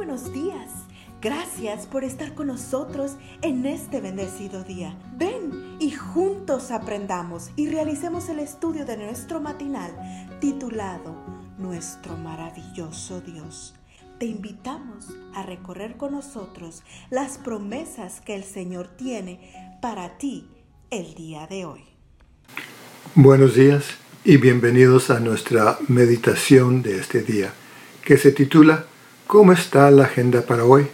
buenos días. Gracias por estar con nosotros en este bendecido día. Ven y juntos aprendamos y realicemos el estudio de nuestro matinal titulado Nuestro maravilloso Dios. Te invitamos a recorrer con nosotros las promesas que el Señor tiene para ti el día de hoy. Buenos días y bienvenidos a nuestra meditación de este día, que se titula ¿Cómo está la agenda para hoy?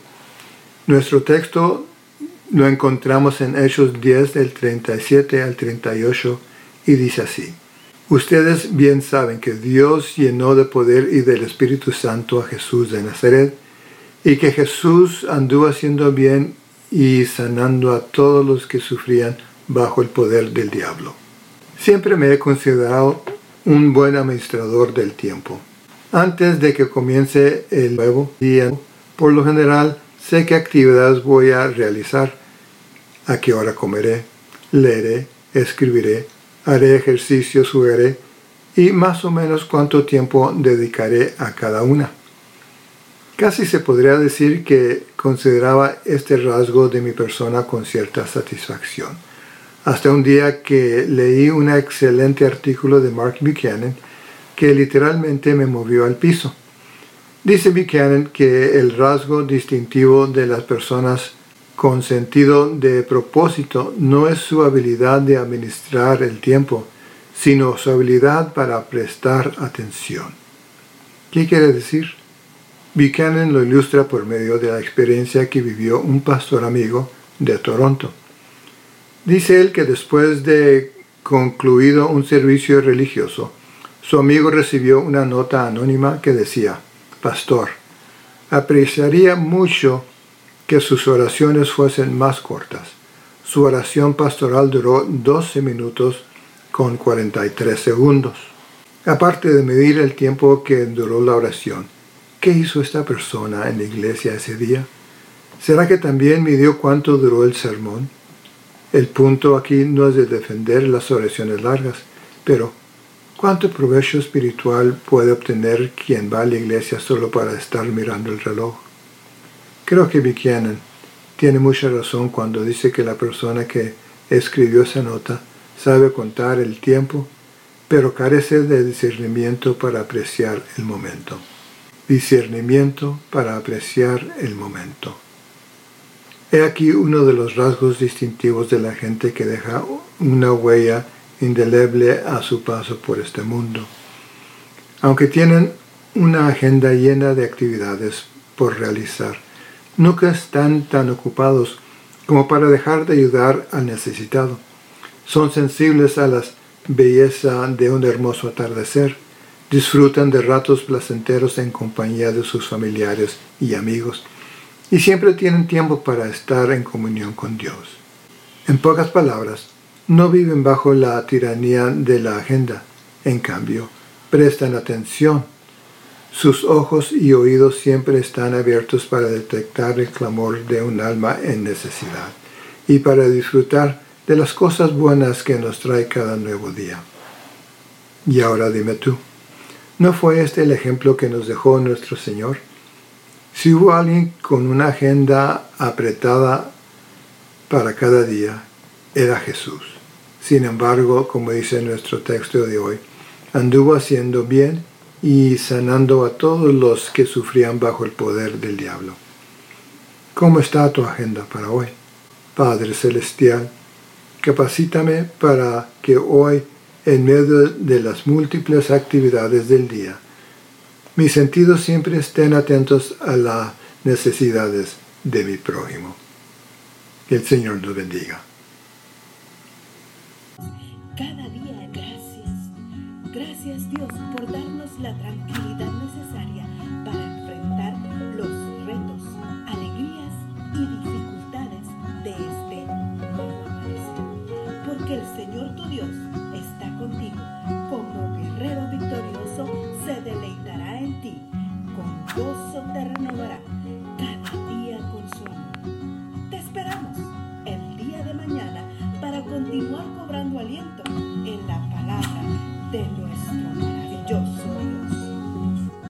Nuestro texto lo encontramos en Hechos 10 del 37 al 38 y dice así. Ustedes bien saben que Dios llenó de poder y del Espíritu Santo a Jesús de Nazaret y que Jesús anduvo haciendo bien y sanando a todos los que sufrían bajo el poder del diablo. Siempre me he considerado un buen administrador del tiempo. Antes de que comience el nuevo día, por lo general sé qué actividades voy a realizar, a qué hora comeré, leeré, escribiré, haré ejercicios, jugaré y más o menos cuánto tiempo dedicaré a cada una. Casi se podría decir que consideraba este rasgo de mi persona con cierta satisfacción hasta un día que leí un excelente artículo de Mark Buchanan que literalmente me movió al piso. Dice Buchanan que el rasgo distintivo de las personas con sentido de propósito no es su habilidad de administrar el tiempo, sino su habilidad para prestar atención. ¿Qué quiere decir? Buchanan lo ilustra por medio de la experiencia que vivió un pastor amigo de Toronto. Dice él que después de concluido un servicio religioso, su amigo recibió una nota anónima que decía, Pastor, apreciaría mucho que sus oraciones fuesen más cortas. Su oración pastoral duró 12 minutos con 43 segundos. Aparte de medir el tiempo que duró la oración, ¿qué hizo esta persona en la iglesia ese día? ¿Será que también midió cuánto duró el sermón? El punto aquí no es de defender las oraciones largas, pero ¿cuánto provecho espiritual puede obtener quien va a la iglesia solo para estar mirando el reloj? Creo que Buchanan tiene mucha razón cuando dice que la persona que escribió esa nota sabe contar el tiempo, pero carece de discernimiento para apreciar el momento. Discernimiento para apreciar el momento. He aquí uno de los rasgos distintivos de la gente que deja una huella indeleble a su paso por este mundo. Aunque tienen una agenda llena de actividades por realizar, nunca están tan ocupados como para dejar de ayudar al necesitado. Son sensibles a la belleza de un hermoso atardecer, disfrutan de ratos placenteros en compañía de sus familiares y amigos, y siempre tienen tiempo para estar en comunión con Dios. En pocas palabras, no viven bajo la tiranía de la agenda, en cambio, prestan atención. Sus ojos y oídos siempre están abiertos para detectar el clamor de un alma en necesidad y para disfrutar de las cosas buenas que nos trae cada nuevo día. Y ahora dime tú, ¿no fue este el ejemplo que nos dejó nuestro Señor? Si hubo alguien con una agenda apretada para cada día, era Jesús. Sin embargo, como dice nuestro texto de hoy, anduvo haciendo bien y sanando a todos los que sufrían bajo el poder del diablo. ¿Cómo está tu agenda para hoy? Padre Celestial, capacítame para que hoy, en medio de las múltiples actividades del día, mis sentidos siempre estén atentos a las necesidades de mi prójimo. Que el Señor nos bendiga. Gracias Dios por darnos la tranquilidad necesaria para enfrentar los retos, alegrías y dificultades de este nuevo amanecer. Porque el Señor tu Dios está contigo. Como guerrero victorioso se deleitará en ti. Con gozo te renovará cada día con su amor. Te esperamos el día de mañana para continuar cobrando aliento de nuestra